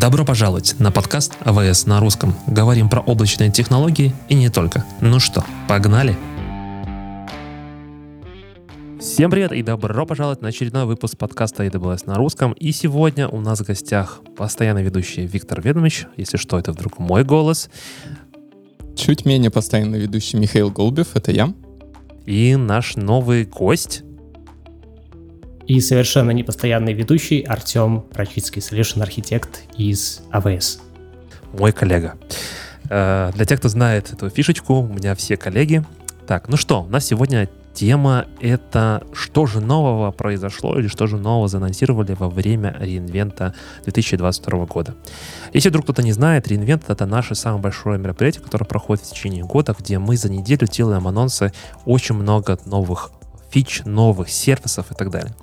Добро пожаловать на подкаст АВС на русском. Говорим про облачные технологии и не только. Ну что, погнали? Всем привет и добро пожаловать на очередной выпуск подкаста AWS на русском. И сегодня у нас в гостях постоянный ведущий Виктор Ведомич. Если что, это вдруг мой голос. Чуть менее постоянный ведущий Михаил Голубев, это я. И наш новый гость и совершенно непостоянный ведущий Артем Рачицкий, Solution архитект из AWS. Мой коллега. Э, для тех, кто знает эту фишечку, у меня все коллеги. Так, ну что, у нас сегодня тема это что же нового произошло или что же нового заанонсировали во время реинвента 2022 года. Если вдруг кто-то не знает, реинвент это наше самое большое мероприятие, которое проходит в течение года, где мы за неделю делаем анонсы очень много новых фич, новых сервисов и так далее.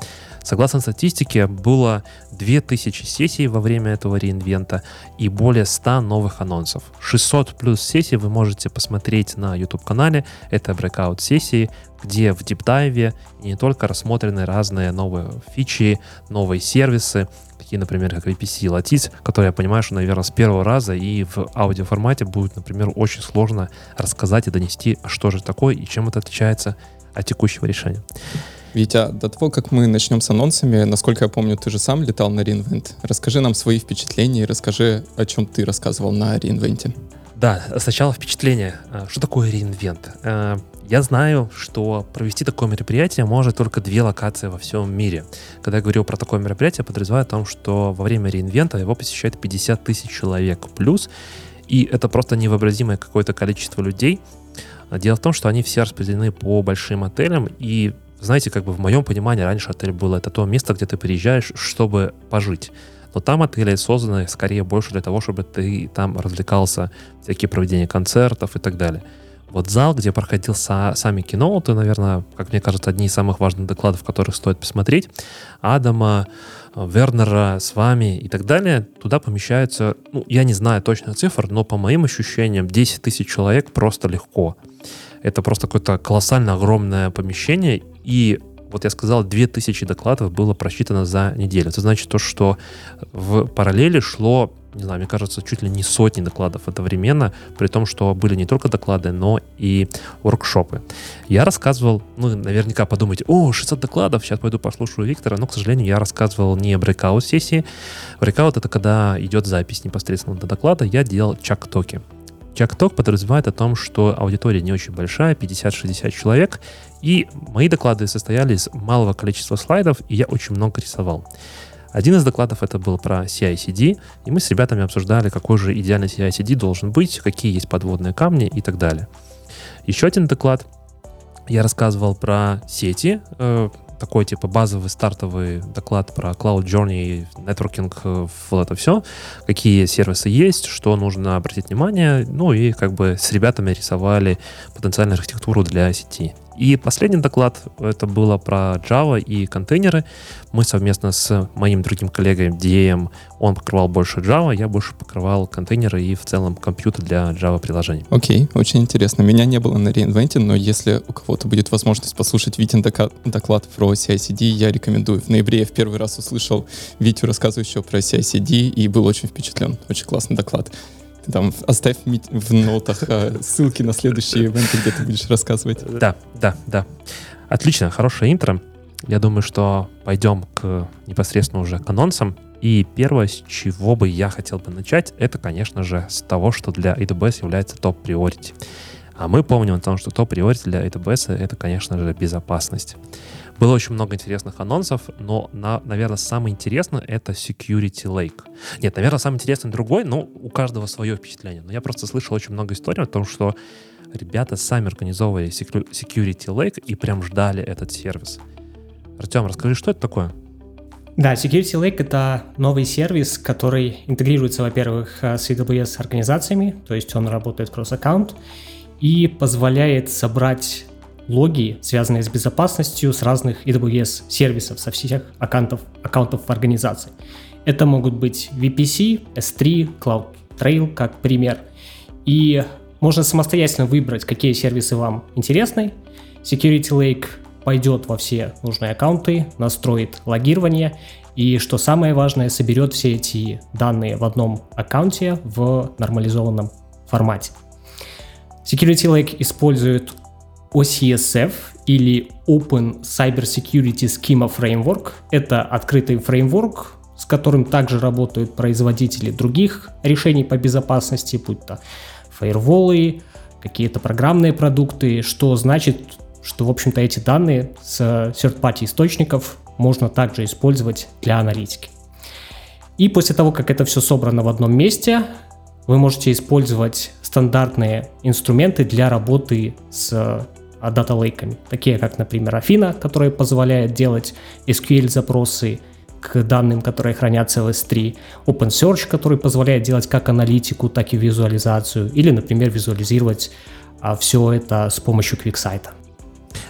Согласно статистике, было 2000 сессий во время этого реинвента и более 100 новых анонсов. 600 плюс сессий вы можете посмотреть на YouTube-канале. Это breakout сессии, где в диптайве не только рассмотрены разные новые фичи, новые сервисы, такие, например, как VPC и Lattice, которые я понимаю, что, наверное, с первого раза и в аудиоформате будет, например, очень сложно рассказать и донести, что же такое и чем это отличается от текущего решения. Витя, до того, как мы начнем с анонсами, насколько я помню, ты же сам летал на reInvent. Расскажи нам свои впечатления и расскажи, о чем ты рассказывал на reInvent. Да, сначала впечатление. А, что такое reInvent? А, я знаю, что провести такое мероприятие может только две локации во всем мире. Когда я говорю про такое мероприятие, подразумеваю о том, что во время реинвента его посещает 50 тысяч человек плюс, и это просто невообразимое какое-то количество людей, а дело в том, что они все распределены по большим отелям, и знаете, как бы в моем понимании раньше отель был это то место, где ты приезжаешь, чтобы пожить. Но там отели созданы скорее больше для того, чтобы ты там развлекался, всякие проведения концертов и так далее. Вот зал, где проходил са- сами кино, это, наверное, как мне кажется, одни из самых важных докладов, которых стоит посмотреть. Адама, Вернера с вами и так далее, туда помещаются, ну, я не знаю точно цифр, но по моим ощущениям 10 тысяч человек просто легко. Это просто какое-то колоссально огромное помещение, и вот я сказал, 2000 докладов было просчитано за неделю. Это значит то, что в параллели шло не знаю, мне кажется, чуть ли не сотни докладов одновременно, при том, что были не только доклады, но и воркшопы. Я рассказывал, ну, наверняка подумайте, о, 600 докладов, сейчас пойду послушаю Виктора, но, к сожалению, я рассказывал не breakout сессии. Breakout — это когда идет запись непосредственно до доклада, я делал чак-токи. Чак-ток подразумевает о том, что аудитория не очень большая, 50-60 человек, и мои доклады состояли из малого количества слайдов, и я очень много рисовал. Один из докладов это был про CI-CD, и мы с ребятами обсуждали, какой же идеальный CI-CD должен быть, какие есть подводные камни и так далее. Еще один доклад я рассказывал про сети, э, такой типа базовый стартовый доклад про Cloud Journey, нетворкинг, э, вот это все, какие сервисы есть, что нужно обратить внимание, ну и как бы с ребятами рисовали потенциальную архитектуру для сети. И последний доклад, это было про Java и контейнеры. Мы совместно с моим другим коллегой DM, он покрывал больше Java, я больше покрывал контейнеры и в целом компьютер для Java приложений. Окей, okay, очень интересно. Меня не было на реинвенте, но если у кого-то будет возможность послушать Витин доклад про CI-CD, я рекомендую. В ноябре я в первый раз услышал Витю рассказывающего про CI-CD и был очень впечатлен. Очень классный доклад. Там оставь в нотах а, ссылки на следующие ивенты, где ты будешь рассказывать. Да, да, да. Отлично, хорошее интро. Я думаю, что пойдем к непосредственно уже к анонсам. И первое, с чего бы я хотел бы начать, это, конечно же, с того, что для AWS является топ-приорити. А мы помним о том, что топ-приорити для AWS это, конечно же, безопасность. Было очень много интересных анонсов, но, на, наверное, самый интересный — это Security Lake. Нет, наверное, самый интересный другой, но у каждого свое впечатление. Но я просто слышал очень много историй о том, что ребята сами организовывали Security Lake и прям ждали этот сервис. Артем, расскажи, что это такое? Да, Security Lake — это новый сервис, который интегрируется, во-первых, с AWS организациями, то есть он работает кросс-аккаунт, и позволяет собрать логи, связанные с безопасностью с разных AWS сервисов, со всех аккаунтов, аккаунтов в организации. Это могут быть VPC, S3, CloudTrail как пример. И можно самостоятельно выбрать, какие сервисы вам интересны. Security Lake пойдет во все нужные аккаунты, настроит логирование и, что самое важное, соберет все эти данные в одном аккаунте в нормализованном формате. Security Lake использует OCSF или Open Cyber Security Schema Framework. Это открытый фреймворк, с которым также работают производители других решений по безопасности, будь то фаерволы, какие-то программные продукты, что значит, что, в общем-то, эти данные с third-party источников можно также использовать для аналитики. И после того, как это все собрано в одном месте, вы можете использовать стандартные инструменты для работы с дата-лейками, такие как, например, Afina, которая позволяет делать SQL-запросы к данным, которые хранятся в S3, OpenSearch, который позволяет делать как аналитику, так и визуализацию, или, например, визуализировать а, все это с помощью QuickSight.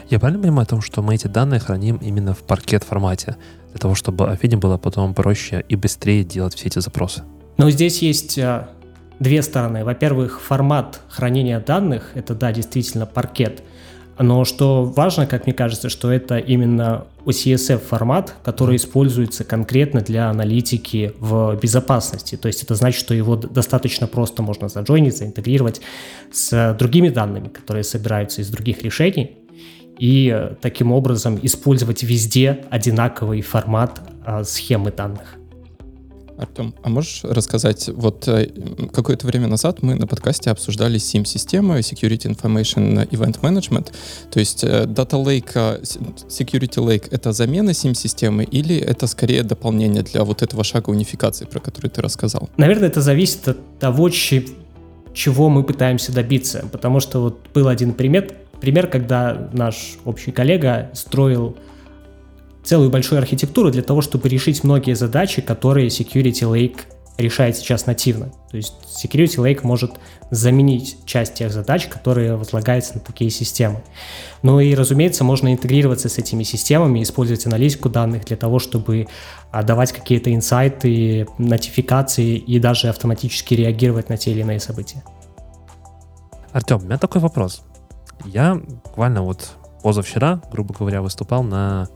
Я правильно понимаю о том, что мы эти данные храним именно в паркет формате, для того, чтобы Afine было потом проще и быстрее делать все эти запросы? Но здесь есть а, две стороны. Во-первых, формат хранения данных, это, да, действительно паркет – но что важно, как мне кажется, что это именно OCSF формат, который используется конкретно для аналитики в безопасности. То есть это значит, что его достаточно просто можно заджойнить, заинтегрировать с другими данными, которые собираются из других решений, и э, таким образом использовать везде одинаковый формат а, схемы данных. Артем, а можешь рассказать, вот э, какое-то время назад мы на подкасте обсуждали SIM-системы, Security Information Event Management, то есть э, Data Lake, э, Security Lake — это замена SIM-системы или это скорее дополнение для вот этого шага унификации, про который ты рассказал? Наверное, это зависит от того, чего мы пытаемся добиться, потому что вот был один пример, пример, когда наш общий коллега строил целую большую архитектуру для того, чтобы решить многие задачи, которые Security Lake решает сейчас нативно. То есть Security Lake может заменить часть тех задач, которые возлагаются на такие системы. Ну и, разумеется, можно интегрироваться с этими системами, использовать аналитику данных для того, чтобы а, давать какие-то инсайты, нотификации и даже автоматически реагировать на те или иные события. Артем, у меня такой вопрос. Я буквально вот позавчера, грубо говоря, выступал на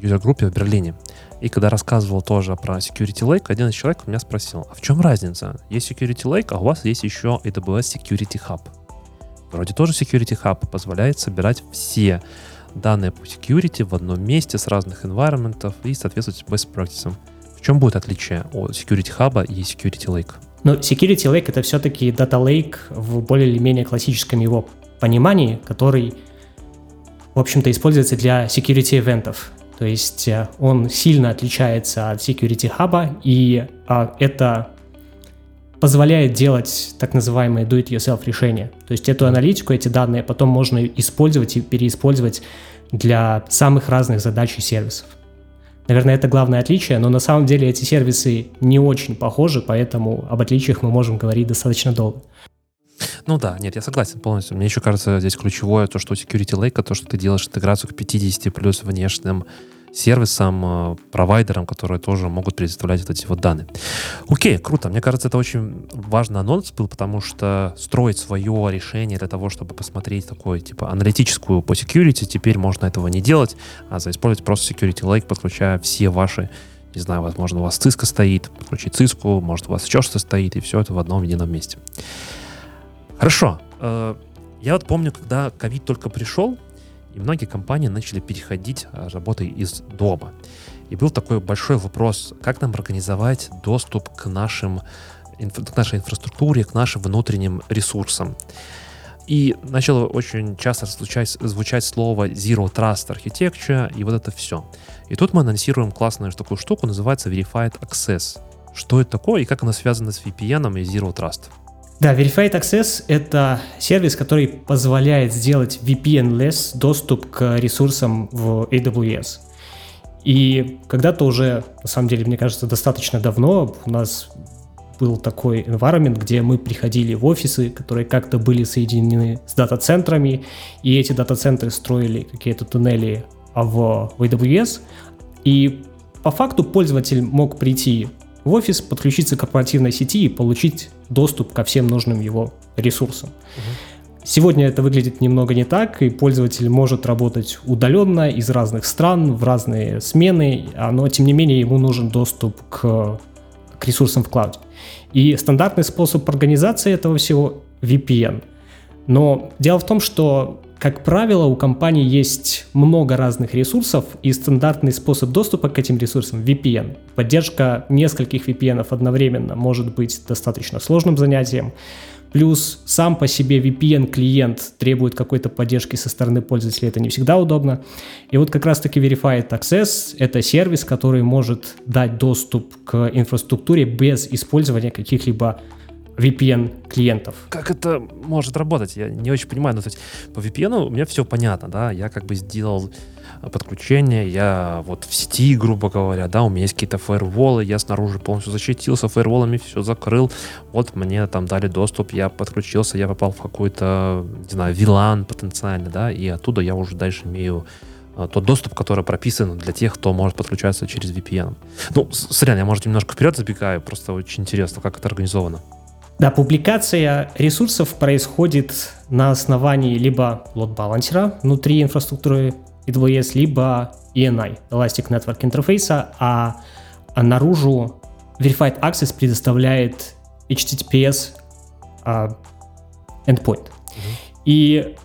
юзер-группе в Берлине. И когда рассказывал тоже про Security Lake, один из человек меня спросил, а в чем разница? Есть Security Lake, а у вас есть еще AWS Security Hub. Вроде тоже Security Hub позволяет собирать все данные по security в одном месте с разных environment и соответствовать best practices. В чем будет отличие от Security Hub и Security Lake? Ну, Security Lake — это все-таки Data Lake в более или менее классическом его понимании, который, в общем-то, используется для security ивентов. То есть э, он сильно отличается от Security Hub, и а, это позволяет делать так называемые do-it-yourself решения. То есть эту аналитику, эти данные потом можно использовать и переиспользовать для самых разных задач и сервисов. Наверное, это главное отличие, но на самом деле эти сервисы не очень похожи, поэтому об отличиях мы можем говорить достаточно долго. Ну да, нет, я согласен полностью. Мне еще кажется здесь ключевое то, что у Security Lake, то, что ты делаешь интеграцию к 50 плюс внешним сервисам, э, провайдерам, которые тоже могут предоставлять вот эти вот данные. Окей, круто. Мне кажется, это очень важный анонс был, потому что строить свое решение для того, чтобы посмотреть такое, типа, аналитическую по security, теперь можно этого не делать, а заиспользовать просто Security Lake, подключая все ваши не знаю, возможно, у вас циска стоит, подключить циску, может, у вас еще что-то стоит, и все это в одном едином месте. Хорошо. Э, я вот помню, когда ковид только пришел, и многие компании начали переходить а, работой из дома. И был такой большой вопрос, как нам организовать доступ к, нашим, к нашей инфраструктуре, к нашим внутренним ресурсам. И начало очень часто звучать, звучать слово Zero Trust Architecture и вот это все. И тут мы анонсируем классную такую штуку, называется Verified Access. Что это такое и как оно связано с VPN и Zero Trust? Да, Verified Access — это сервис, который позволяет сделать VPN-less доступ к ресурсам в AWS. И когда-то уже, на самом деле, мне кажется, достаточно давно у нас был такой environment, где мы приходили в офисы, которые как-то были соединены с дата-центрами, и эти дата-центры строили какие-то туннели в, в AWS, и по факту пользователь мог прийти в офис, подключиться к корпоративной сети и получить доступ ко всем нужным его ресурсам. Сегодня это выглядит немного не так, и пользователь может работать удаленно из разных стран, в разные смены, а, но тем не менее ему нужен доступ к, к ресурсам в клауде. И стандартный способ организации этого всего VPN. Но дело в том, что, как правило, у компании есть много разных ресурсов, и стандартный способ доступа к этим ресурсам VPN. Поддержка нескольких VPN одновременно может быть достаточно сложным занятием. Плюс сам по себе VPN-клиент требует какой-то поддержки со стороны пользователя, это не всегда удобно. И вот как раз-таки Verified Access — это сервис, который может дать доступ к инфраструктуре без использования каких-либо VPN-клиентов. Как это может работать? Я не очень понимаю. Ну, то есть по VPN у меня все понятно, да, я как бы сделал подключение, я вот в сети, грубо говоря, да, у меня есть какие-то фаерволы, я снаружи полностью защитился фаерволами, все закрыл, вот мне там дали доступ, я подключился, я попал в какой-то, не знаю, VLAN потенциально, да, и оттуда я уже дальше имею а, тот доступ, который прописан для тех, кто может подключаться через VPN. Ну, сорян, я, может, немножко вперед забегаю, просто очень интересно, как это организовано. Да, публикация ресурсов происходит на основании либо лот-балансера внутри инфраструктуры AWS, либо ENI, Elastic Network Interface, а, а наружу Verified Access предоставляет HTTPS а, endpoint. Mm-hmm. И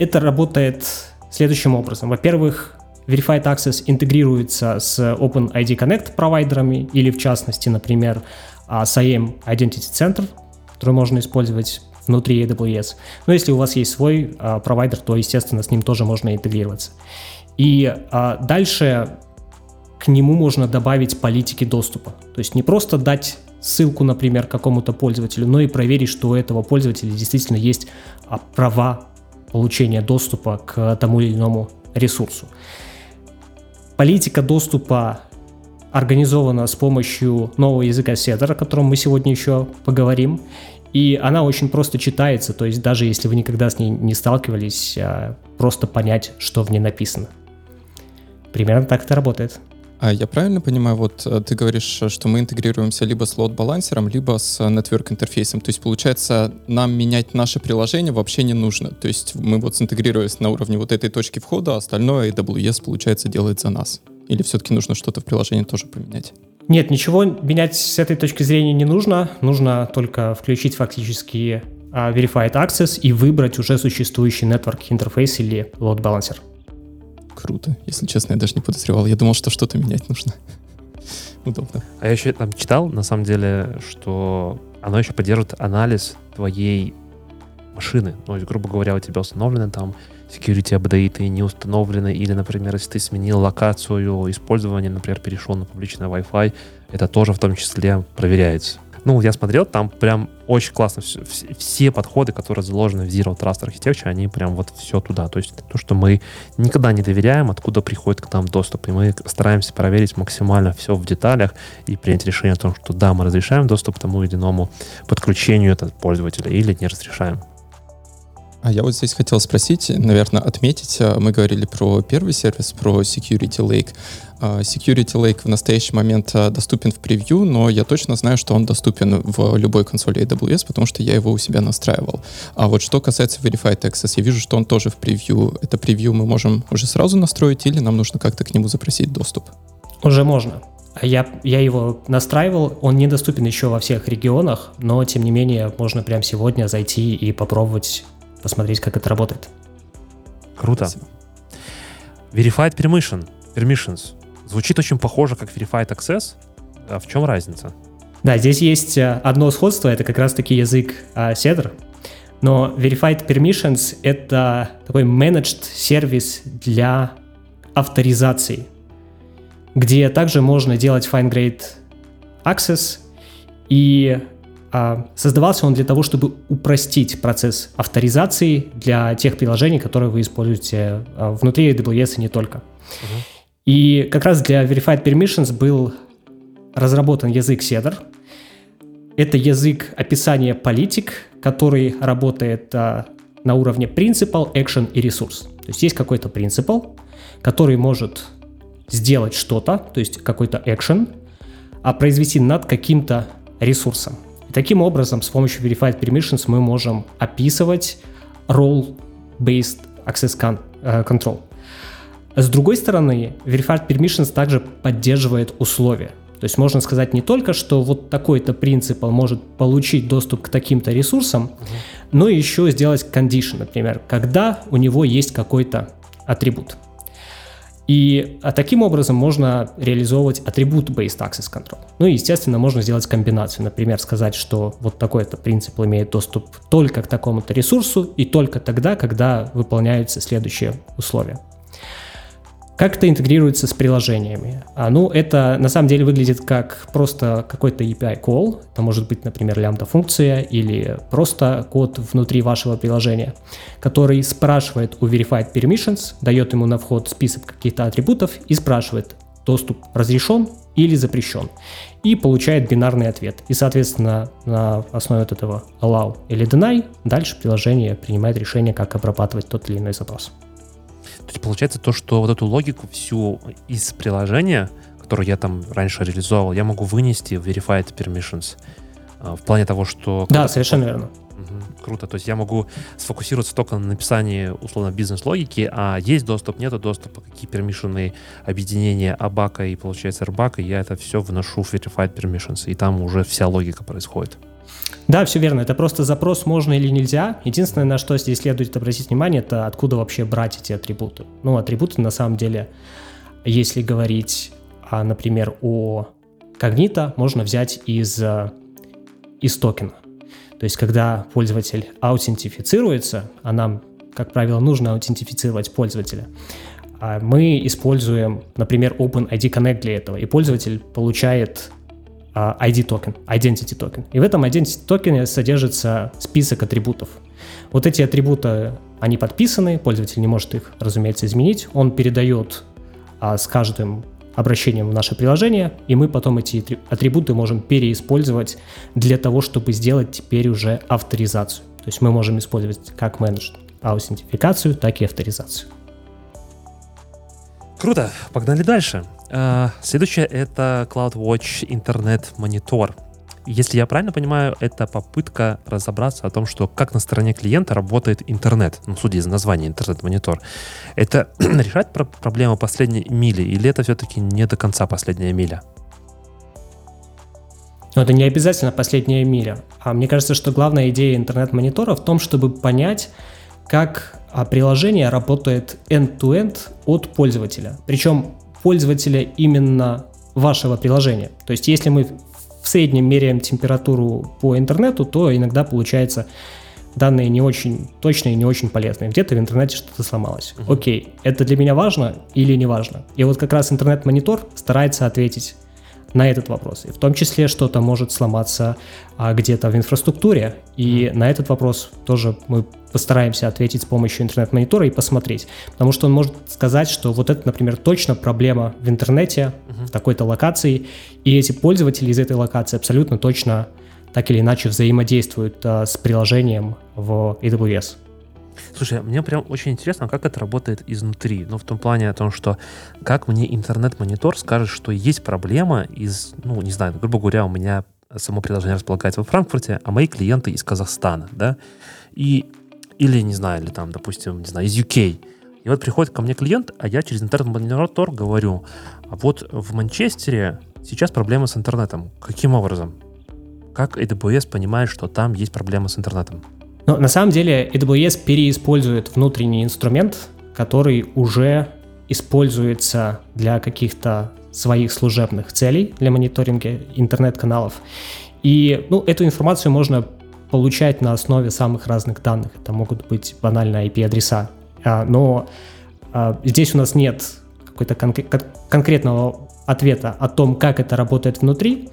это работает следующим образом. Во-первых, Verified Access интегрируется с OpenID Connect провайдерами или, в частности, например, с IAM Identity Center, который можно использовать внутри AWS. Но если у вас есть свой а, провайдер, то, естественно, с ним тоже можно интегрироваться. И а, дальше к нему можно добавить политики доступа. То есть не просто дать ссылку, например, какому-то пользователю, но и проверить, что у этого пользователя действительно есть а, права получения доступа к тому или иному ресурсу. Политика доступа организована с помощью нового языка Setter, о котором мы сегодня еще поговорим. И она очень просто читается, то есть даже если вы никогда с ней не сталкивались, а, просто понять, что в ней написано. Примерно так это работает. А я правильно понимаю, вот э, ты говоришь, что мы интегрируемся либо с лот-балансером, либо с network интерфейсом. То есть, получается, нам менять наше приложение вообще не нужно. То есть мы вот синтегрировались на уровне вот этой точки входа, а остальное AWS, получается, делает за нас. Или все-таки нужно что-то в приложении тоже поменять? Нет, ничего менять с этой точки зрения не нужно. Нужно только включить фактически uh, Verified Access и выбрать уже существующий Network интерфейс или Load Balancer. Круто. Если честно, я даже не подозревал. Я думал, что что-то менять нужно. Удобно. А я еще там читал, на самом деле, что оно еще поддерживает анализ твоей машины. Ну, грубо говоря, у тебя установлены там security апдейты не установлены, или, например, если ты сменил локацию использования, например, перешел на публичный Wi-Fi, это тоже в том числе проверяется. Ну, я смотрел, там прям очень классно все, все подходы, которые заложены в Zero Trust Architecture, они прям вот все туда. То есть то, что мы никогда не доверяем, откуда приходит к нам доступ. И мы стараемся проверить максимально все в деталях и принять решение о том, что да, мы разрешаем доступ к тому или иному подключению этого пользователя или не разрешаем. А я вот здесь хотел спросить, наверное, отметить, а, мы говорили про первый сервис, про Security Lake. А, Security Lake в настоящий момент а, доступен в превью, но я точно знаю, что он доступен в любой консоли AWS, потому что я его у себя настраивал. А вот что касается Verified Access, я вижу, что он тоже в превью. Это превью мы можем уже сразу настроить или нам нужно как-то к нему запросить доступ? Уже можно. Я, я его настраивал, он недоступен еще во всех регионах, но тем не менее можно прямо сегодня зайти и попробовать посмотреть, как это работает. Круто. Спасибо. Verified Permission, Permissions. Звучит очень похоже, как Verified Access. А в чем разница? Да, здесь есть э, одно сходство, это как раз-таки язык uh, Cedar. Но Verified Permissions — это такой managed сервис для авторизации, где также можно делать fine-grade access и а, создавался он для того, чтобы упростить процесс авторизации для тех приложений, которые вы используете а, внутри AWS и не только. Uh-huh. И как раз для Verified Permissions был разработан язык Cedar. Это язык описания политик, который работает а, на уровне principal, action и ресурс. То есть есть какой-то principal, который может сделать что-то, то есть какой-то action, а произвести над каким-то ресурсом. И таким образом, с помощью Verified Permissions мы можем описывать role-based access э, control. С другой стороны, Verified Permissions также поддерживает условия. То есть можно сказать не только, что вот такой-то принцип может получить доступ к таким-то ресурсам, угу. но еще сделать condition, например, когда у него есть какой-то атрибут. И а таким образом можно реализовывать атрибут-based access control. Ну и, естественно, можно сделать комбинацию. Например, сказать, что вот такой-то принцип имеет доступ только к такому-то ресурсу и только тогда, когда выполняются следующие условия. Как это интегрируется с приложениями? А, ну, это на самом деле выглядит как просто какой-то API call. Это может быть, например, лямбда-функция или просто код внутри вашего приложения, который спрашивает у Verified Permissions, дает ему на вход список каких-то атрибутов и спрашивает, доступ разрешен или запрещен. И получает бинарный ответ. И, соответственно, на основе вот этого allow или deny дальше приложение принимает решение, как обрабатывать тот или иной запрос. То есть получается то, что вот эту логику всю из приложения, которую я там раньше реализовал, я могу вынести в Verified Permissions. А, в плане того, что... Да, совершенно верно. Угу, круто. То есть я могу сфокусироваться только на написании, условно, бизнес-логики, а есть доступ, нету доступа, какие пермишины, объединения абака и, получается, рбака, я это все вношу в Verified Permissions, и там уже вся логика происходит. Да, все верно. Это просто запрос можно или нельзя. Единственное, на что здесь следует обратить внимание, это откуда вообще брать эти атрибуты. Ну, атрибуты на самом деле, если говорить, а, например, у Cognito, можно взять из, э, из токена. То есть, когда пользователь аутентифицируется, а нам, как правило, нужно аутентифицировать пользователя, а мы используем, например, OpenID Connect для этого, и пользователь получает ID токен, identity токен. И в этом identity токене содержится список атрибутов. Вот эти атрибуты, они подписаны, пользователь не может их, разумеется, изменить. Он передает а, с каждым обращением в наше приложение, и мы потом эти атрибуты можем переиспользовать для того, чтобы сделать теперь уже авторизацию. То есть мы можем использовать как менедж аутентификацию, так и авторизацию. Круто, погнали дальше. Uh, следующее это CloudWatch Internet Monitor. Если я правильно понимаю, это попытка разобраться о том, что как на стороне клиента работает интернет, ну, судя из названия интернет-монитор. Это решать про- проблему последней мили или это все-таки не до конца последняя миля? Но это не обязательно последняя миля. А мне кажется, что главная идея интернет-монитора в том, чтобы понять, как а приложение работает end-to-end от пользователя. Причем пользователя именно вашего приложения. То есть если мы в среднем меряем температуру по интернету, то иногда получается данные не очень точные, не очень полезные. Где-то в интернете что-то сломалось. Uh-huh. Окей, это для меня важно или не важно? И вот как раз интернет-монитор старается ответить на этот вопрос. И в том числе что-то может сломаться а, где-то в инфраструктуре. И mm. на этот вопрос тоже мы постараемся ответить с помощью интернет-монитора и посмотреть. Потому что он может сказать, что вот это, например, точно проблема в интернете, uh-huh. в такой-то локации, и эти пользователи из этой локации абсолютно точно так или иначе взаимодействуют а, с приложением в AWS. Слушай, мне прям очень интересно, как это работает изнутри. Ну, в том плане о том, что как мне интернет-монитор скажет, что есть проблема из, ну, не знаю, грубо говоря, у меня само приложение располагается во Франкфурте, а мои клиенты из Казахстана, да, и, или, не знаю, или там, допустим, не знаю, из UK. И вот приходит ко мне клиент, а я через интернет-монитор говорю, а вот в Манчестере сейчас проблема с интернетом. Каким образом? Как AWS понимает, что там есть проблема с интернетом? Но на самом деле AWS переиспользует внутренний инструмент, который уже используется для каких-то своих служебных целей, для мониторинга интернет-каналов. И ну, эту информацию можно получать на основе самых разных данных. Это могут быть банально IP-адреса. А, но а, здесь у нас нет какой-то кон- конкретного ответа о том, как это работает внутри.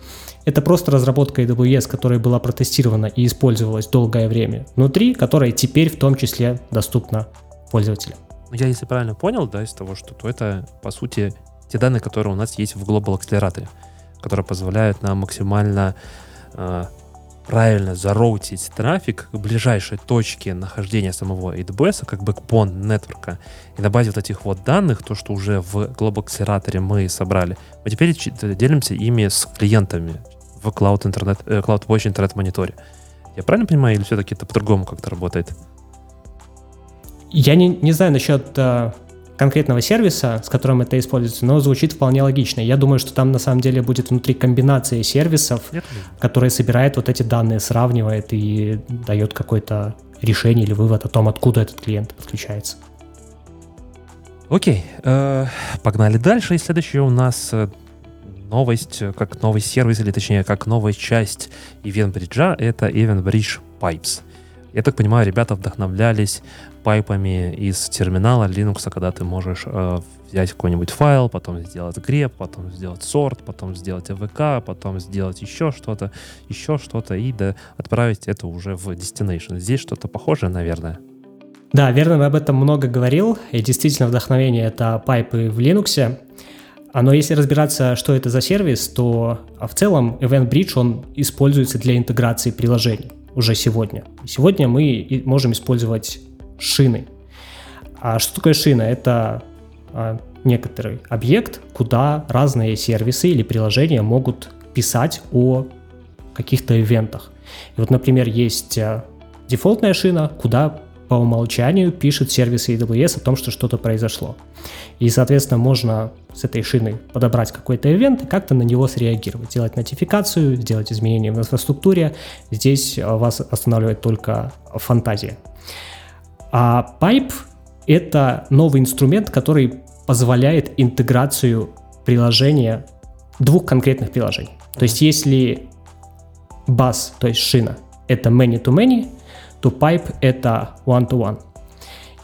Это просто разработка AWS, которая была протестирована и использовалась долгое время внутри, которая теперь в том числе доступна пользователям. Ну, я, если правильно понял, да, из того, что то это, по сути, те данные, которые у нас есть в Global Accelerator, которые позволяют нам максимально э, правильно зароутить трафик к ближайшей точке нахождения самого AWS, как backbone нетворка. И на базе вот этих вот данных, то, что уже в Global мы собрали, мы теперь делимся ими с клиентами, в Cloud, интернет, э, CloudWatch интернет-мониторе. Я правильно понимаю, или все-таки это по-другому как-то работает? Я не, не знаю насчет э, конкретного сервиса, с которым это используется, но звучит вполне логично. Я думаю, что там на самом деле будет внутри комбинации сервисов, Нет. которые собирает вот эти данные, сравнивает и дает какое-то решение или вывод о том, откуда этот клиент подключается. Окей, э, погнали дальше. И следующее у нас э, новость, как новый сервис, или точнее, как новая часть EventBridge, это EventBridge Pipes. Я так понимаю, ребята вдохновлялись пайпами из терминала Linux, когда ты можешь э, взять какой-нибудь файл, потом сделать grep, потом сделать sort, потом сделать AVK, потом сделать еще что-то, еще что-то, и да, отправить это уже в destination. Здесь что-то похожее, наверное. Да, верно, об этом много говорил, и действительно вдохновение — это пайпы в Linux. А, но если разбираться, что это за сервис, то в целом Event Bridge, он используется для интеграции приложений уже сегодня. Сегодня мы можем использовать шины. А что такое шина? Это а, некоторый объект, куда разные сервисы или приложения могут писать о каких-то ивентах. И вот, например, есть а, дефолтная шина, куда по умолчанию пишет сервис AWS о том, что что-то произошло. И, соответственно, можно с этой шиной подобрать какой-то ивент и как-то на него среагировать, сделать нотификацию, сделать изменения в инфраструктуре. Здесь а, вас останавливает только фантазия. А Pipe — это новый инструмент, который позволяет интеграцию приложения, двух конкретных приложений. То есть если бас, то есть шина, это many-to-many, то pipe — это one-to-one.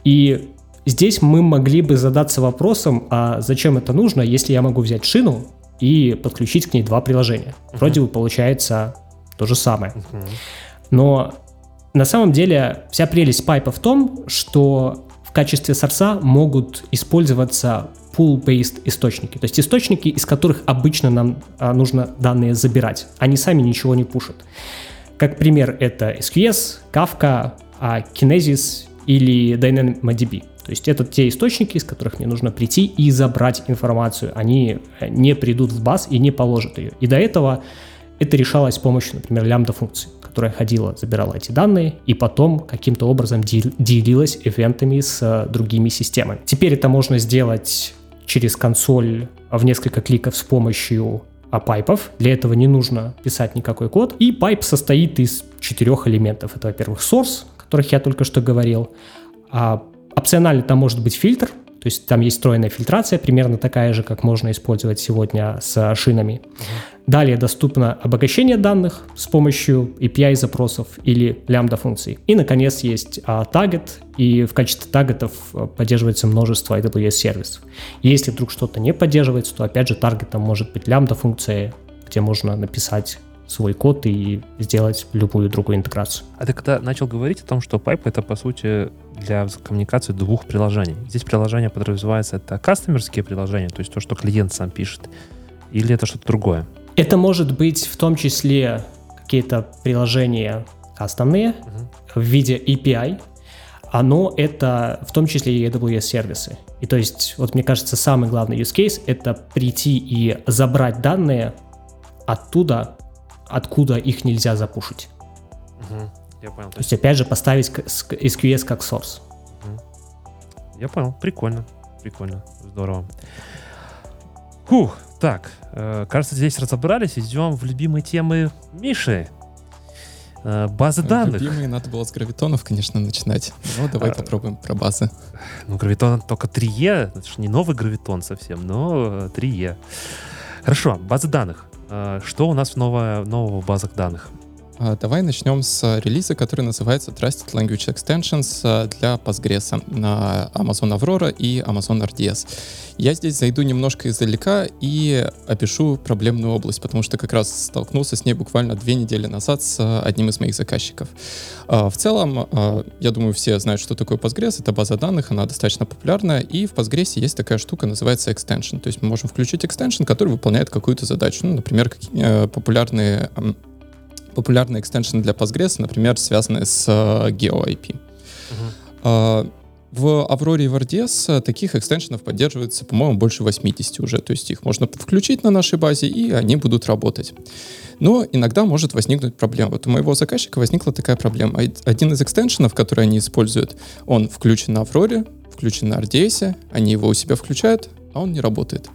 И здесь мы могли бы задаться вопросом, а зачем это нужно, если я могу взять шину и подключить к ней два приложения. Uh-huh. Вроде бы получается то же самое. Uh-huh. Но на самом деле вся прелесть пайпа в том, что в качестве сорса могут использоваться pool-based источники, то есть источники, из которых обычно нам а, нужно данные забирать. Они сами ничего не пушат. Как пример, это SQS, Kafka, а Kinesis или DynamoDB. То есть это те источники, из которых мне нужно прийти и забрать информацию. Они э, не придут в баз и не положат ее. И до этого это решалось с помощью, например, лямбда-функции, которая ходила, забирала эти данные и потом каким-то образом делилась ивентами с э, другими системами. Теперь это можно сделать через консоль в несколько кликов с помощью а pipe ов. Для этого не нужно писать никакой код. И pipe состоит из четырех элементов. Это, во-первых, source, о которых я только что говорил. А опционально там может быть фильтр, то есть там есть встроенная фильтрация, примерно такая же, как можно использовать сегодня с шинами. Далее доступно обогащение данных с помощью API запросов или лямбда функций. И, наконец, есть а, target, и в качестве target ов а, поддерживается множество AWS сервисов. Если вдруг что-то не поддерживается, то, опять же, таргетом может быть лямбда функция, где можно написать свой код и сделать любую другую интеграцию. А ты когда начал говорить о том, что Pipe это по сути для коммуникации двух приложений. Здесь приложение подразумевается это кастомерские приложения, то есть то, что клиент сам пишет, или это что-то другое? Это может быть в том числе какие-то приложения кастомные uh-huh. в виде API, оно это в том числе и AWS сервисы. И то есть, вот мне кажется, самый главный use case это прийти и забрать данные оттуда, откуда их нельзя запушить. Угу, я понял. То есть, то есть опять же, поставить SQS как source. Угу. Я понял. Прикольно. Прикольно. Здорово. Фух, так, э, кажется, здесь разобрались. Идем в любимые темы Миши. Э, базы данных. Любимые надо было с гравитонов, конечно, начинать. Ну, давай а, попробуем про базы. Ну, гравитон только 3Е. Это же не новый гравитон совсем, но 3Е. Хорошо, базы данных. Э, что у нас в новое, нового в базах данных? А, давай начнем с релиза, который называется Trusted Language Extensions а, для Postgres Amazon Aurora и Amazon RDS. Я здесь зайду немножко издалека и опишу проблемную область, потому что как раз столкнулся с ней буквально две недели назад с одним из моих заказчиков. А, в целом, я думаю, все знают, что такое Postgres. Это база данных, она достаточно популярная, и в Postgres есть такая штука, называется extension. То есть мы можем включить extension, который выполняет какую-то задачу. Ну, например, э, популярные популярные экстеншены для Postgres, например, связанные с uh, GeoIP. Uh-huh. Uh, в Авроре и в RDS таких экстеншенов поддерживается, по-моему, больше 80 уже. То есть их можно включить на нашей базе, и они будут работать. Но иногда может возникнуть проблема. Вот у моего заказчика возникла такая проблема. Один из extension ов, который они используют, он включен на Авроре, включен на RDS, они его у себя включают, а он не работает.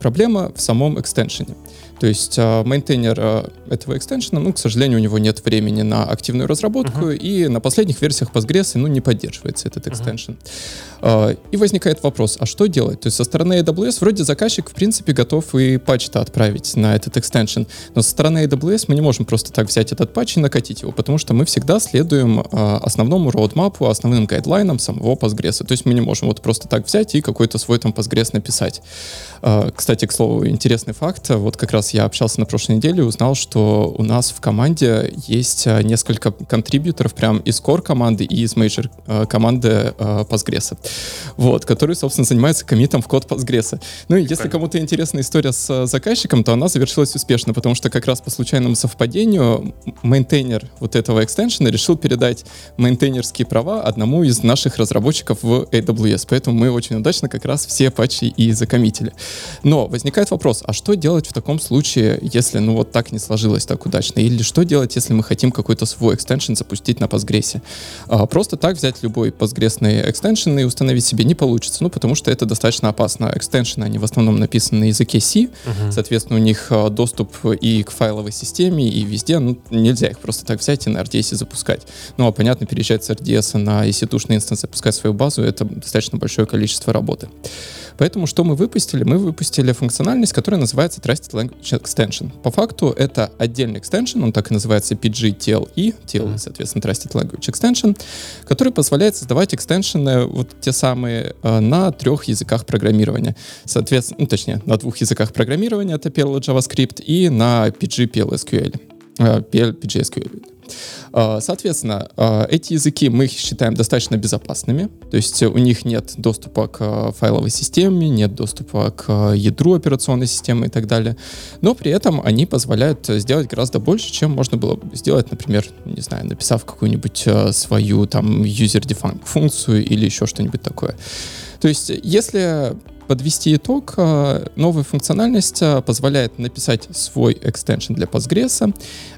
Проблема в самом extension е. То есть э, maintainer э, этого extension а, ну, к сожалению, у него нет времени на активную разработку, uh-huh. и на последних версиях Postgres, ну, не поддерживается этот extension. Uh-huh. И возникает вопрос, а что делать? То есть со стороны AWS вроде заказчик, в принципе, готов и патч-то отправить на этот extension, но со стороны AWS мы не можем просто так взять этот патч и накатить его, потому что мы всегда следуем основному роудмапу, основным гайдлайнам самого Postgres. То есть мы не можем вот просто так взять и какой-то свой там Postgres написать. Кстати, к слову, интересный факт, вот как раз я общался на прошлой неделе и узнал, что у нас в команде есть э, несколько контрибьюторов прям из core команды и из major э, команды э, Postgres. Вот, которые, собственно, занимаются комитом в код Postgres. Ну и если кому-то интересна история с заказчиком, то она завершилась успешно, потому что как раз по случайному совпадению maintainer вот этого extension а решил передать maintainer ские права одному из наших разработчиков в AWS. Поэтому мы очень удачно как раз все патчи и закоммитили. Но возникает вопрос, а что делать в таком случае, случае, если ну вот так не сложилось так удачно? Или что делать, если мы хотим какой-то свой extension запустить на Postgres? А, просто так взять любой постгрессный extension и установить себе не получится, ну потому что это достаточно опасно. Extension ы, они в основном написаны на языке C, uh-huh. соответственно, у них а, доступ и к файловой системе, и везде, ну нельзя их просто так взять и на RDS запускать. Ну а понятно, переезжать с RDS на EC2 инстанс, запускать свою базу, это достаточно большое количество работы. Поэтому что мы выпустили? Мы выпустили функциональность, которая называется Trusted Language Extension. По факту это отдельный экстеншн, он так и называется PGTLE, TLE, соответственно, Trusted Language Extension, который позволяет создавать экстеншены, вот те самые, э, на трех языках программирования. Соответственно, ну, точнее, на двух языках программирования, это PL JavaScript, и на PG PLSQL. Э, PGSQL. А, соответственно, а, эти языки мы считаем достаточно безопасными, то есть у них нет доступа к а, файловой системе, нет доступа к ядру операционной системы и так далее, но при этом они позволяют сделать гораздо больше, чем можно было бы сделать, например, не знаю, написав какую-нибудь свою там user-defined функцию или еще что-нибудь такое. То есть, если подвести итог, э, новая функциональность э, позволяет написать свой экстеншн для Postgres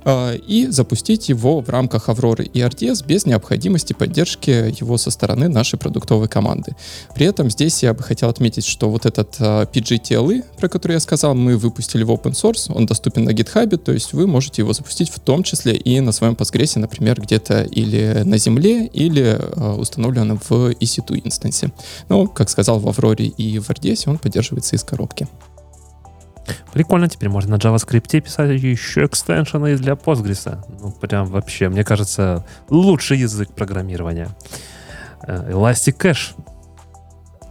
э, и запустить его в рамках Aurora и RDS без необходимости поддержки его со стороны нашей продуктовой команды. При этом здесь я бы хотел отметить, что вот этот PGTLE, про который я сказал, мы выпустили в open source, он доступен на GitHub, то есть вы можете его запустить в том числе и на своем Postgres, например, где-то или на земле, или установленном в EC2 инстансе. Ну, как сказал, в Aurora и в RDS RDS, он поддерживается из коробки. Прикольно, теперь можно на JavaScript писать еще экстеншены для Postgres. Ну, прям вообще, мне кажется, лучший язык программирования. Э, Elastic Cache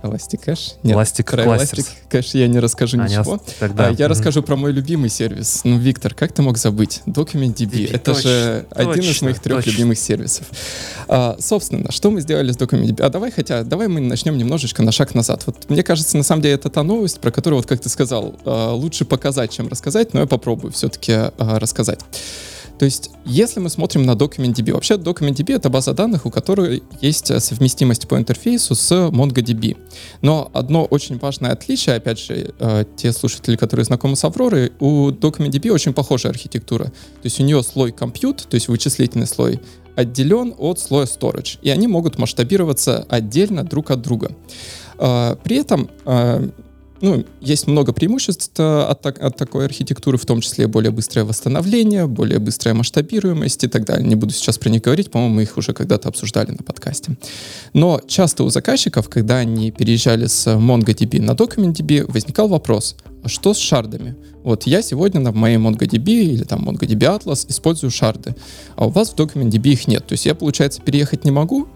Elastic Cache? Нет, Elastic про Elastic Cache я не расскажу а, ничего. Не, тогда, а, я угу. расскажу про мой любимый сервис. Ну, Виктор, как ты мог забыть? DocumentDB. DB, Это точно, же точно, один из моих трех точно. любимых сервисов. А, собственно, что мы сделали с DocumentDB? А давай, хотя, давай мы начнем немножечко на шаг назад. Вот мне кажется, на самом деле, это та новость, про которую, вот как ты сказал, а, лучше показать, чем рассказать, но я попробую все-таки а, рассказать. То есть, если мы смотрим на DocumentDB, вообще DocumentDB — это база данных, у которой есть э, совместимость по интерфейсу с MongoDB. Но одно очень важное отличие, опять же, э, те слушатели, которые знакомы с Авророй, у DocumentDB очень похожая архитектура. То есть у нее слой compute, то есть вычислительный слой, отделен от слоя storage, и они могут масштабироваться отдельно друг от друга. Э, при этом ну, есть много преимуществ э, от, от такой архитектуры, в том числе более быстрое восстановление, более быстрая масштабируемость и так далее. Не буду сейчас про них говорить, по-моему, мы их уже когда-то обсуждали на подкасте. Но часто у заказчиков, когда они переезжали с MongoDB на DocumentDB, возникал вопрос, а что с шардами? Вот я сегодня на моей MongoDB или там MongoDB Atlas использую шарды, а у вас в DocumentDB их нет. То есть я, получается, переехать не могу.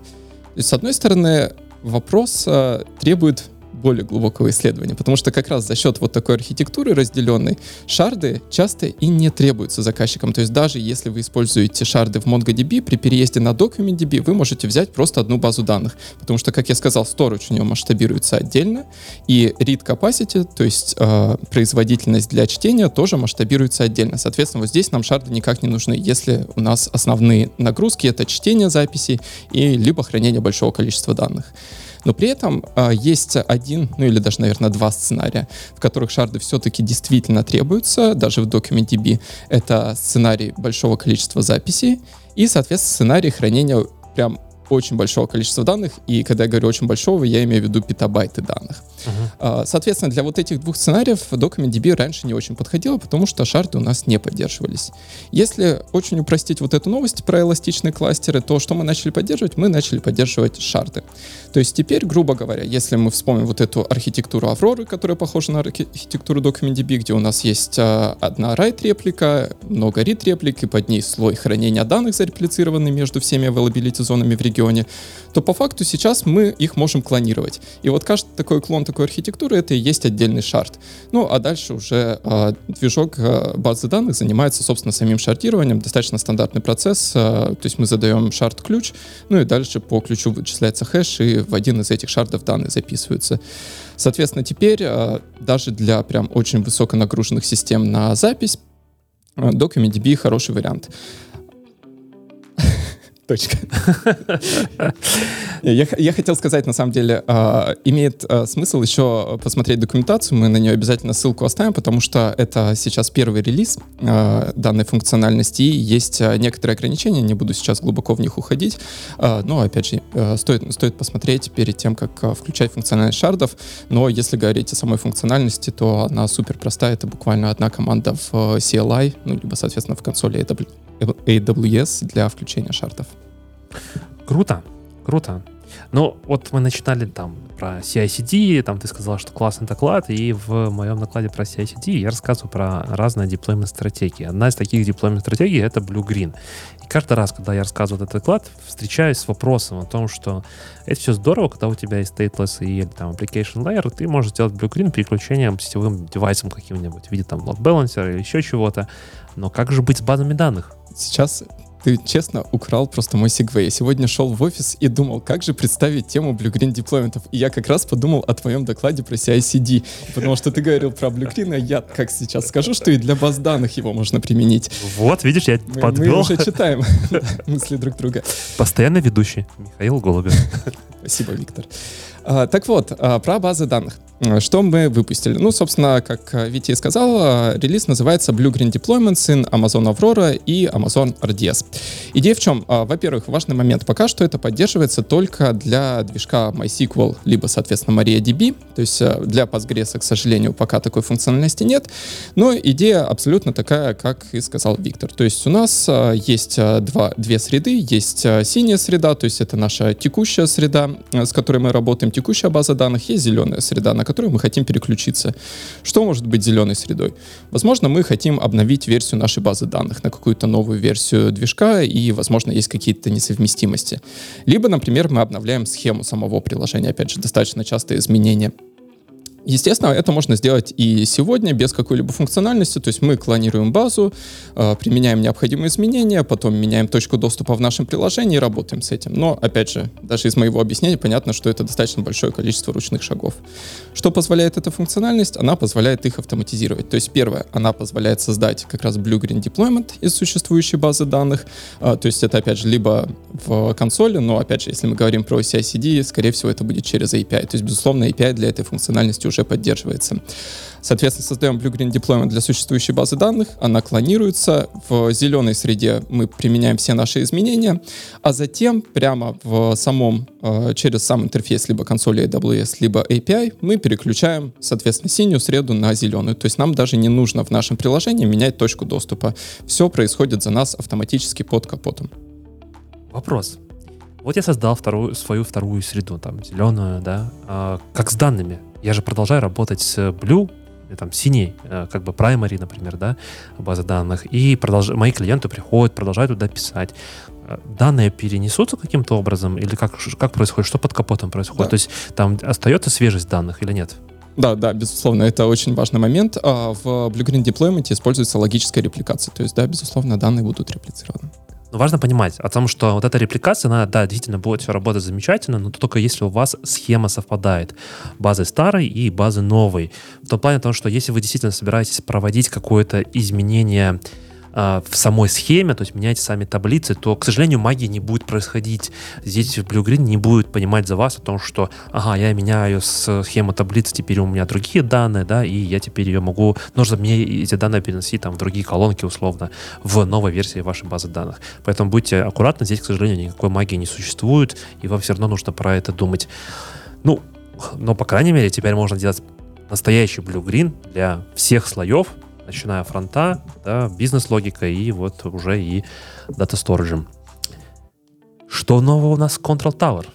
И, с одной стороны, вопрос э, требует более глубокого исследования, потому что как раз за счет вот такой архитектуры разделенной шарды часто и не требуются заказчикам. То есть даже если вы используете шарды в MongoDB, при переезде на DocumentDB вы можете взять просто одну базу данных, потому что, как я сказал, storage у него масштабируется отдельно, и read capacity, то есть э, производительность для чтения, тоже масштабируется отдельно. Соответственно, вот здесь нам шарды никак не нужны, если у нас основные нагрузки — это чтение записей и либо хранение большого количества данных. Но при этом э, есть один, ну или даже, наверное, два сценария, в которых шарды все-таки действительно требуются, даже в DocumentDB. Это сценарий большого количества записей и, соответственно, сценарий хранения прям очень большого количества данных, и когда я говорю очень большого, я имею в виду петабайты данных. Uh-huh. Соответственно, для вот этих двух сценариев DocumentDB раньше не очень подходило, потому что шарды у нас не поддерживались. Если очень упростить вот эту новость про эластичные кластеры, то что мы начали поддерживать? Мы начали поддерживать шарды. То есть теперь, грубо говоря, если мы вспомним вот эту архитектуру Авроры, которая похожа на архитектуру DocumentDB, где у нас есть а, одна write-реплика, много read-реплик, и под ней слой хранения данных зареплицированный между всеми availability зонами в регионе, то по факту сейчас мы их можем клонировать. И вот каждый такой клон такой архитектуры это и есть отдельный шард. Ну, а дальше уже э, движок э, базы данных занимается, собственно, самим шардированием. Достаточно стандартный процесс. Э, то есть мы задаем шард-ключ, ну и дальше по ключу вычисляется хэш, и в один из этих шардов данные записываются. Соответственно, теперь э, даже для прям очень высоконагруженных систем на запись DocumentDB хороший вариант. Точка. я, я хотел сказать, на самом деле, э, имеет э, смысл еще посмотреть документацию, мы на нее обязательно ссылку оставим, потому что это сейчас первый релиз э, данной функциональности, и есть некоторые ограничения, не буду сейчас глубоко в них уходить, э, но, опять же, э, стоит, стоит посмотреть перед тем, как э, включать функциональность шардов, но если говорить о самой функциональности, то она супер простая, это буквально одна команда в CLI, ну, либо, соответственно, в консоли AWS для включения шартов. Круто, круто. Ну, вот мы начинали там про CI-CD, там ты сказал, что классный доклад, и в моем докладе про CI-CD я рассказываю про разные деплоймент стратегии. Одна из таких деплоймент стратегий — это Blue-Green. И каждый раз, когда я рассказываю этот доклад, встречаюсь с вопросом о том, что это все здорово, когда у тебя есть stateless и там application layer, ты можешь сделать Blue-Green переключением сетевым девайсом каким-нибудь в виде там load balancer или еще чего-то. Но как же быть с базами данных? Сейчас ты честно украл просто мой сегвей. Я сегодня шел в офис и думал, как же представить тему Blue Green деплойментов. И я как раз подумал о твоем докладе про CI-CD. Потому что ты говорил про Blue Green, а я как сейчас скажу, что и для баз данных его можно применить. Вот, видишь, я мы, подвел. Мы уже читаем мысли друг друга. Постоянно ведущий Михаил Голубев. Спасибо, Виктор. А, так вот, а, про базы данных. Что мы выпустили? Ну, собственно, как Витя и сказал, релиз называется Blue Green Deployments in Amazon Aurora и Amazon RDS. Идея в чем? А, во-первых, важный момент. Пока что это поддерживается только для движка MySQL, либо, соответственно, MariaDB. То есть для Postgres, к сожалению, пока такой функциональности нет. Но идея абсолютно такая, как и сказал Виктор. То есть у нас есть два, две среды. Есть синяя среда, то есть это наша текущая среда, с которой мы работаем текущая база данных, есть зеленая среда, на которую мы хотим переключиться. Что может быть зеленой средой? Возможно, мы хотим обновить версию нашей базы данных на какую-то новую версию движка, и, возможно, есть какие-то несовместимости. Либо, например, мы обновляем схему самого приложения. Опять же, достаточно частые изменения. Естественно, это можно сделать и сегодня без какой-либо функциональности, то есть мы клонируем базу, э, применяем необходимые изменения, потом меняем точку доступа в нашем приложении и работаем с этим. Но, опять же, даже из моего объяснения понятно, что это достаточно большое количество ручных шагов. Что позволяет эта функциональность? Она позволяет их автоматизировать. То есть первое, она позволяет создать как раз Blue-Green Deployment из существующей базы данных, э, то есть это, опять же, либо в консоли, но, опять же, если мы говорим про CI-CD, скорее всего, это будет через API. То есть, безусловно, API для этой функциональности уже уже поддерживается. Соответственно, создаем Blue Green Deployment для существующей базы данных, она клонируется, в зеленой среде мы применяем все наши изменения, а затем прямо в самом, э, через сам интерфейс либо консоли AWS, либо API мы переключаем, соответственно, синюю среду на зеленую. То есть нам даже не нужно в нашем приложении менять точку доступа. Все происходит за нас автоматически под капотом. Вопрос. Вот я создал вторую, свою вторую среду, там, зеленую, да, а, как с данными я же продолжаю работать с Blue, там, синий, э, как бы primary, например, да, база данных, и продолж... мои клиенты приходят, продолжают туда писать. Э, данные перенесутся каким-то образом, или как, как происходит, что под капотом происходит? Да. То есть там остается свежесть данных или нет? Да, да, безусловно, это очень важный момент. А в Blue Green Deployment используется логическая репликация, то есть, да, безусловно, данные будут реплицированы. Но важно понимать о том, что вот эта репликация, она, да, действительно будет все работать замечательно, но только если у вас схема совпадает базы старой и базы новой. В том плане того, что если вы действительно собираетесь проводить какое-то изменение э, в самой схеме, то есть меняете сами таблицы, то, к сожалению, магии не будет происходить. Здесь Blue Green не будет понимать за вас о том, что, ага, я меняю с схемы таблицы, теперь у меня другие данные, да, и я теперь ее могу, нужно мне эти данные переносить там в другие колонки условно в новой версии вашей базы данных. Поэтому будьте аккуратны, здесь, к сожалению, никакой магии не существует, и вам все равно нужно про это думать. Ну, но, по крайней мере, теперь можно делать настоящий Blue Green для всех слоев, начиная фронта, да, бизнес-логика и вот уже и дата сториджем. Что нового у нас в Control Tower?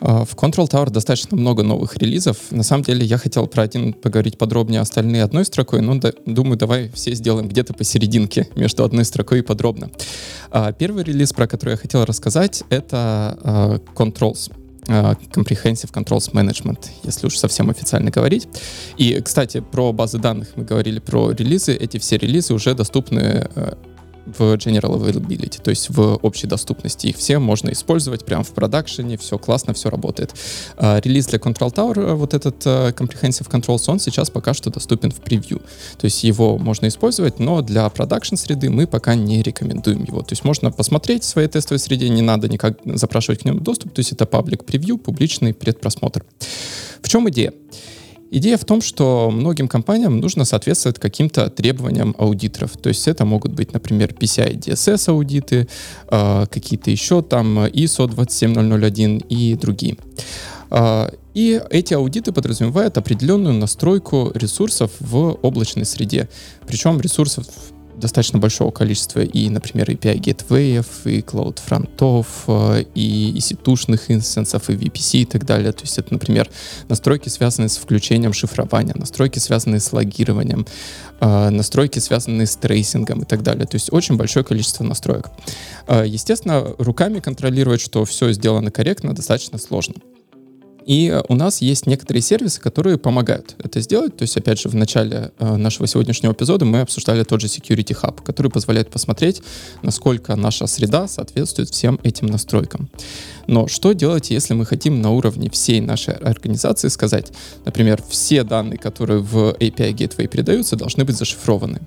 А, в Control Tower достаточно много новых релизов. На самом деле я хотел про один поговорить подробнее, остальные одной строкой, но да, думаю, давай все сделаем где-то посерединке между одной строкой и подробно. А, первый релиз, про который я хотел рассказать, это а, Controls. Comprehensive Controls Management, если уж совсем официально говорить. И, кстати, про базы данных мы говорили, про релизы. Эти все релизы уже доступны в General Availability, то есть в общей доступности. Их все можно использовать прямо в продакшене, все классно, все работает. А, релиз для Control Tower, э, вот этот uh, Comprehensive Controls, он сейчас пока что доступен в превью. То есть его можно использовать, но для продакшн среды мы пока не рекомендуем его. То есть можно посмотреть в своей тестовой среде, не надо никак запрашивать к нему доступ, то есть это паблик превью, публичный предпросмотр. В чем идея? Идея в том, что многим компаниям нужно соответствовать каким-то требованиям аудиторов. То есть это могут быть, например, PCI DSS аудиты, э, какие-то еще там ISO 27001 и другие. Э, и эти аудиты подразумевают определенную настройку ресурсов в облачной среде. Причем ресурсов достаточно большого количества и, например, API гейтвеев, и cloud фронтов, э, и EC2-шных инстансов, и VPC и так далее. То есть это, например, настройки, связанные с включением шифрования, настройки, связанные с логированием, э, настройки, связанные с трейсингом и так далее. То есть очень большое количество настроек. Э, естественно, руками контролировать, что все сделано корректно, достаточно сложно. И у нас есть некоторые сервисы, которые помогают это сделать. То есть, опять же, в начале э, нашего сегодняшнего эпизода мы обсуждали тот же Security Hub, который позволяет посмотреть, насколько наша среда соответствует всем этим настройкам. Но что делать, если мы хотим на уровне всей нашей организации сказать, например, все данные, которые в API Gateway передаются, должны быть зашифрованы?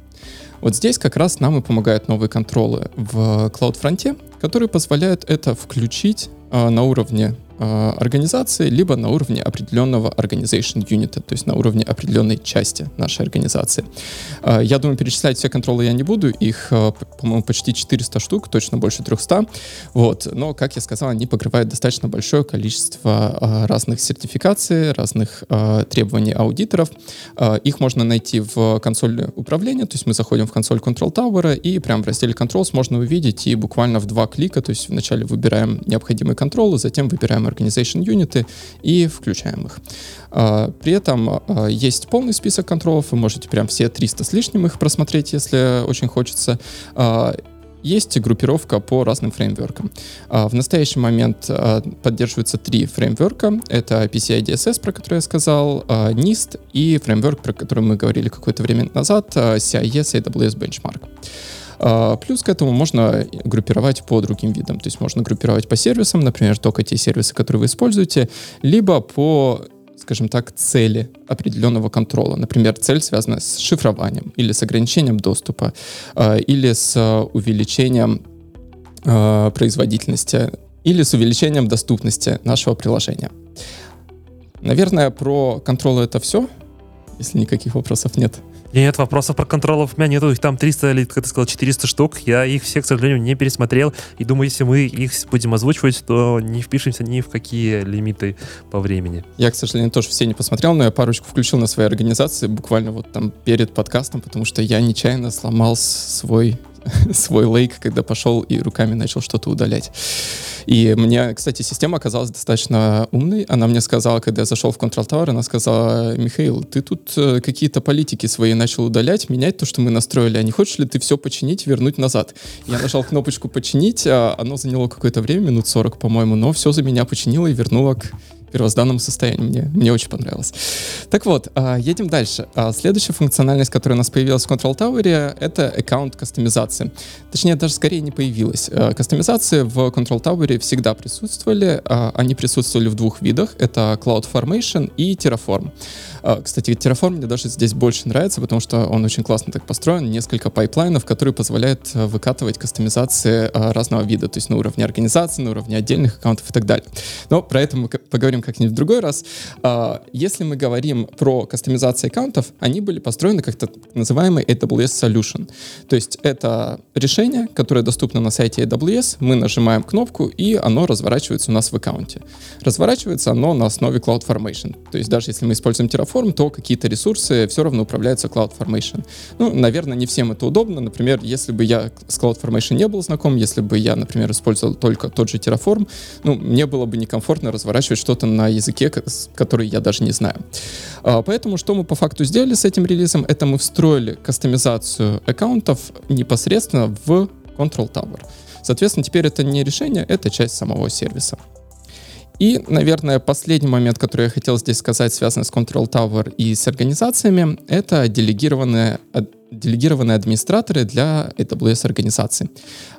Вот здесь как раз нам и помогают новые контролы в CloudFront, которые позволяют это включить э, на уровне Э, организации, либо на уровне определенного organization unit, то есть на уровне определенной части нашей организации. Э, я думаю, перечислять все контролы я не буду, их, э, по-моему, почти 400 штук, точно больше 300. Вот. Но, как я сказал, они покрывают достаточно большое количество разных сертификаций, разных требований аудиторов. Их можно найти в консоли управления, то есть мы заходим в консоль Control Tower, и прямо в разделе Controls можно увидеть, и буквально в два клика, то есть вначале выбираем необходимые контролы, затем выбираем Organization Unit и включаем их. А, при этом а, есть полный список контролов, вы можете прям все 300 с лишним их просмотреть, если очень хочется а, есть группировка по разным фреймворкам. В настоящий момент поддерживаются три фреймворка. Это PCI DSS, про который я сказал, NIST и фреймворк, про который мы говорили какое-то время назад, CIS AWS Benchmark. А, плюс к этому можно группировать по другим видам. То есть можно группировать по сервисам, например, только те сервисы, которые вы используете, либо по скажем так, цели определенного контрола. Например, цель связана с шифрованием или с ограничением доступа, э, или с увеличением э, производительности, или с увеличением доступности нашего приложения. Наверное, про контролы это все, если никаких вопросов нет. Нет, вопросов про контролов у меня нету. Их там 300 или, как ты сказал, 400 штук. Я их все, к сожалению, не пересмотрел. И думаю, если мы их будем озвучивать, то не впишемся ни в какие лимиты по времени. Я, к сожалению, тоже все не посмотрел, но я парочку включил на своей организации буквально вот там перед подкастом, потому что я нечаянно сломал свой свой лейк, когда пошел и руками начал что-то удалять. И мне, кстати, система оказалась достаточно умной. Она мне сказала, когда я зашел в Control Tower, она сказала, Михаил, ты тут э, какие-то политики свои начал удалять, менять то, что мы настроили, а не хочешь ли ты все починить, вернуть назад? Я нажал кнопочку «починить», а оно заняло какое-то время, минут 40, по-моему, но все за меня починило и вернуло к первозданному состоянию. Мне, мне очень понравилось. Так вот, а, едем дальше. А, следующая функциональность, которая у нас появилась в Control Tower, это аккаунт кастомизации. Точнее, даже скорее не появилась. А, кастомизации в Control Tower всегда присутствовали. Они присутствовали в двух видах. Это CloudFormation и Terraform. Кстати, Terraform мне даже здесь больше нравится, потому что он очень классно так построен. Несколько пайплайнов, которые позволяют выкатывать кастомизации разного вида, то есть на уровне организации, на уровне отдельных аккаунтов и так далее. Но про это мы поговорим как-нибудь в другой раз. А, если мы говорим про кастомизацию аккаунтов, они были построены как так называемый AWS Solution. То есть это решение, которое доступно на сайте AWS, мы нажимаем кнопку, и оно разворачивается у нас в аккаунте. Разворачивается оно на основе CloudFormation. То есть даже если мы используем Terraform, то какие-то ресурсы все равно управляются CloudFormation. Ну, наверное, не всем это удобно. Например, если бы я с CloudFormation не был знаком, если бы я, например, использовал только тот же Terraform, ну, мне было бы некомфортно разворачивать что-то на языке, который я даже не знаю. А, поэтому что мы по факту сделали с этим релизом, это мы встроили кастомизацию аккаунтов непосредственно в Control Tower. Соответственно, теперь это не решение, это часть самого сервиса. И, наверное, последний момент, который я хотел здесь сказать, связанный с Control Tower и с организациями, это делегированные делегированные администраторы для AWS организации.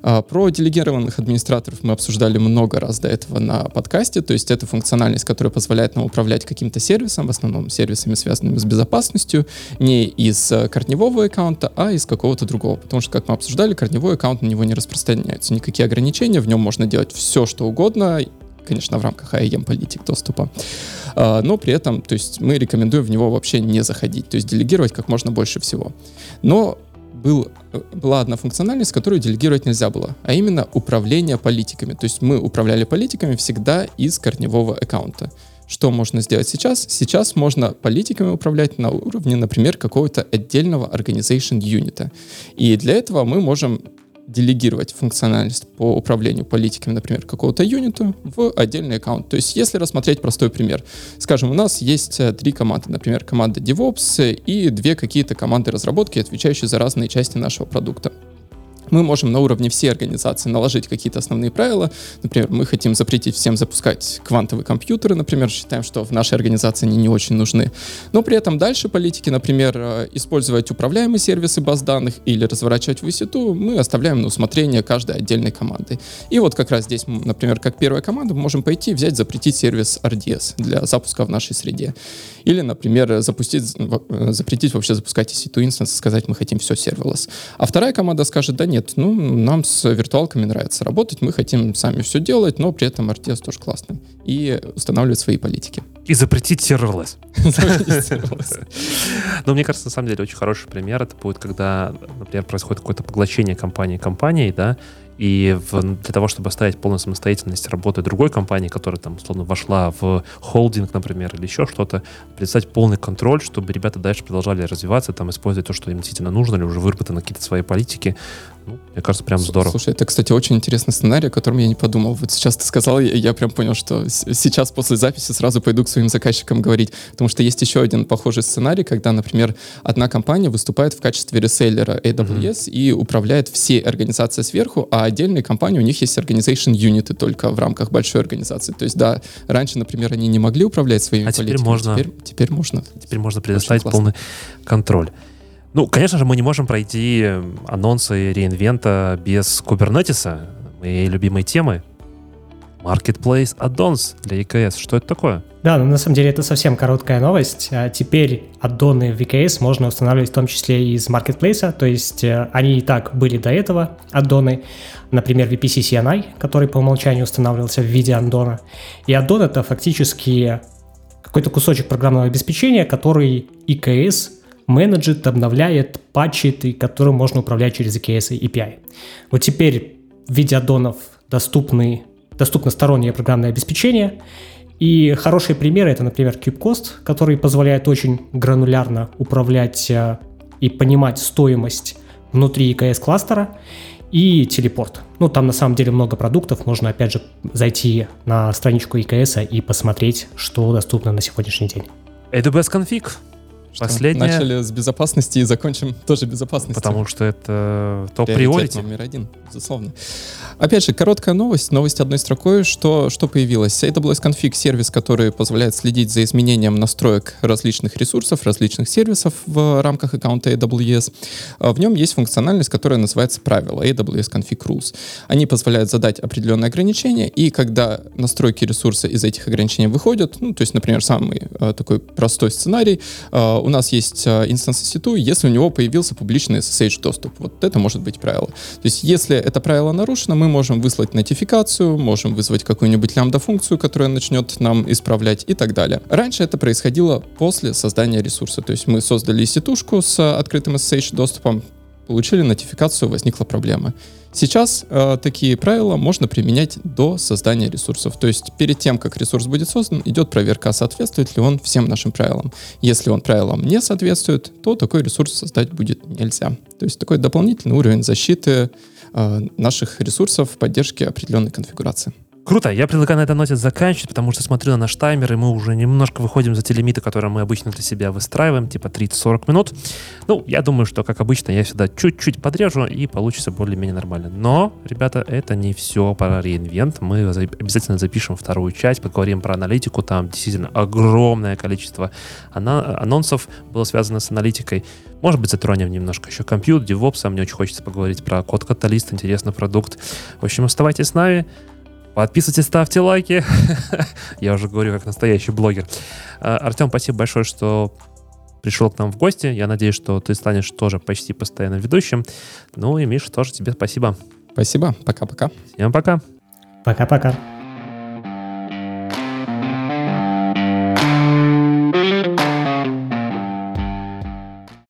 А, про делегированных администраторов мы обсуждали много раз до этого на подкасте, то есть это функциональность, которая позволяет нам управлять каким-то сервисом, в основном сервисами, связанными с безопасностью, не из э, корневого аккаунта, а из какого-то другого, потому что, как мы обсуждали, корневой аккаунт на него не распространяется, никакие ограничения, в нем можно делать все, что угодно, конечно, в рамках IAM политик доступа. А, но при этом, то есть мы рекомендуем в него вообще не заходить, то есть делегировать как можно больше всего. Но был, была одна функциональность, которую делегировать нельзя было, а именно управление политиками. То есть мы управляли политиками всегда из корневого аккаунта. Что можно сделать сейчас? Сейчас можно политиками управлять на уровне, например, какого-то отдельного organization юнита. И для этого мы можем делегировать функциональность по управлению политиками, например, какого-то юниту в отдельный аккаунт. То есть, если рассмотреть простой пример, скажем, у нас есть э, три команды, например, команда DevOps и две какие-то команды разработки, отвечающие за разные части нашего продукта мы можем на уровне всей организации наложить какие-то основные правила. Например, мы хотим запретить всем запускать квантовые компьютеры, например, считаем, что в нашей организации они не очень нужны. Но при этом дальше политики, например, э, использовать управляемые сервисы баз данных или разворачивать в EC2, мы оставляем на усмотрение каждой отдельной команды. И вот как раз здесь, например, как первая команда, мы можем пойти взять, запретить сервис RDS для запуска в нашей среде. Или, например, запустить, э, запретить вообще запускать EC2 инстанс, сказать, мы хотим все serverless. А вторая команда скажет, да нет, ну, нам с виртуалками нравится работать, мы хотим сами все делать, но при этом RTS тоже классный. И устанавливать свои политики. И запретить serverless. Но мне кажется, на самом деле, очень хороший пример это будет, когда, например, происходит какое-то поглощение компании компанией, да, и в, для того, чтобы оставить полную самостоятельность работы другой компании, которая там, условно, вошла в холдинг, например, или еще что-то, предоставить полный контроль, чтобы ребята дальше продолжали развиваться, там, использовать то, что им действительно нужно, или уже выработаны какие-то свои политики. Ну, мне кажется, прям здорово. Слушай, это, кстати, очень интересный сценарий, о котором я не подумал. Вот сейчас ты сказал, я, я прям понял, что сейчас после записи сразу пойду к своим заказчикам говорить. Потому что есть еще один похожий сценарий, когда, например, одна компания выступает в качестве реселлера AWS mm-hmm. и управляет всей организацией сверху, а отдельные компании, у них есть organization юниты только в рамках большой организации. То есть, да, раньше, например, они не могли управлять своими а теперь можно, теперь, теперь можно. Теперь можно предоставить полный контроль. Ну, конечно же, мы не можем пройти анонсы реинвента без Kubernetes, моей любимой темы. Marketplace Addons для EKS. Что это такое? Да, ну, на самом деле это совсем короткая новость. А теперь аддоны в EKS можно устанавливать в том числе и из Marketplace, то есть э, они и так были до этого аддоны, например, VPC CNI, который по умолчанию устанавливался в виде аддона. И аддон это фактически какой-то кусочек программного обеспечения, который EKS менеджит, обновляет, патчит, и которым можно управлять через EKS и API. Вот теперь в виде аддонов доступны, доступно стороннее программное обеспечение, и хорошие примеры это, например, KubeCost, который позволяет очень гранулярно управлять э, и понимать стоимость внутри EKS кластера, и телепорт. Ну, там на самом деле много продуктов, можно опять же зайти на страничку EKS и посмотреть, что доступно на сегодняшний день. AWS Config Последнее... Начали с безопасности и закончим тоже безопасностью. Потому что это топ-приорити. номер один, безусловно. Опять же, короткая новость, новость одной строкой, что, что появилось. AWS Config сервис, который позволяет следить за изменением настроек различных ресурсов, различных сервисов в рамках аккаунта AWS. В нем есть функциональность, которая называется правила AWS Config Rules. Они позволяют задать определенные ограничения, и когда настройки ресурса из этих ограничений выходят, ну, то есть, например, самый э, такой простой сценарий, э, у нас есть э, инстанс EC2, если у него появился публичный SSH доступ. Вот это может быть правило. То есть если это правило нарушено, мы можем выслать нотификацию, можем вызвать какую-нибудь лямбда-функцию, которая начнет нам исправлять и так далее. Раньше это происходило после создания ресурса. То есть мы создали EC2 с открытым SSH доступом, получили нотификацию, возникла проблема. Сейчас э, такие правила можно применять до создания ресурсов. То есть перед тем, как ресурс будет создан, идет проверка, соответствует ли он всем нашим правилам. Если он правилам не соответствует, то такой ресурс создать будет нельзя. То есть такой дополнительный уровень защиты э, наших ресурсов в поддержке определенной конфигурации. Круто, я предлагаю на этой ноте заканчивать, потому что смотрю на наш таймер, и мы уже немножко выходим за те лимиты, которые мы обычно для себя выстраиваем, типа 30-40 минут. Ну, я думаю, что, как обычно, я всегда чуть-чуть подрежу, и получится более-менее нормально. Но, ребята, это не все про реинвент. Мы обязательно запишем вторую часть, поговорим про аналитику. Там действительно огромное количество анонсов было связано с аналитикой. Может быть, затронем немножко еще компьютер, DevOps. Мне очень хочется поговорить про код каталист, интересный продукт. В общем, оставайтесь с нами. Подписывайтесь, ставьте лайки. Я уже говорю как настоящий блогер. А, Артем, спасибо большое, что пришел к нам в гости. Я надеюсь, что ты станешь тоже почти постоянным ведущим. Ну и, Миша, тоже тебе спасибо. Спасибо. Пока-пока. Всем пока. Пока-пока.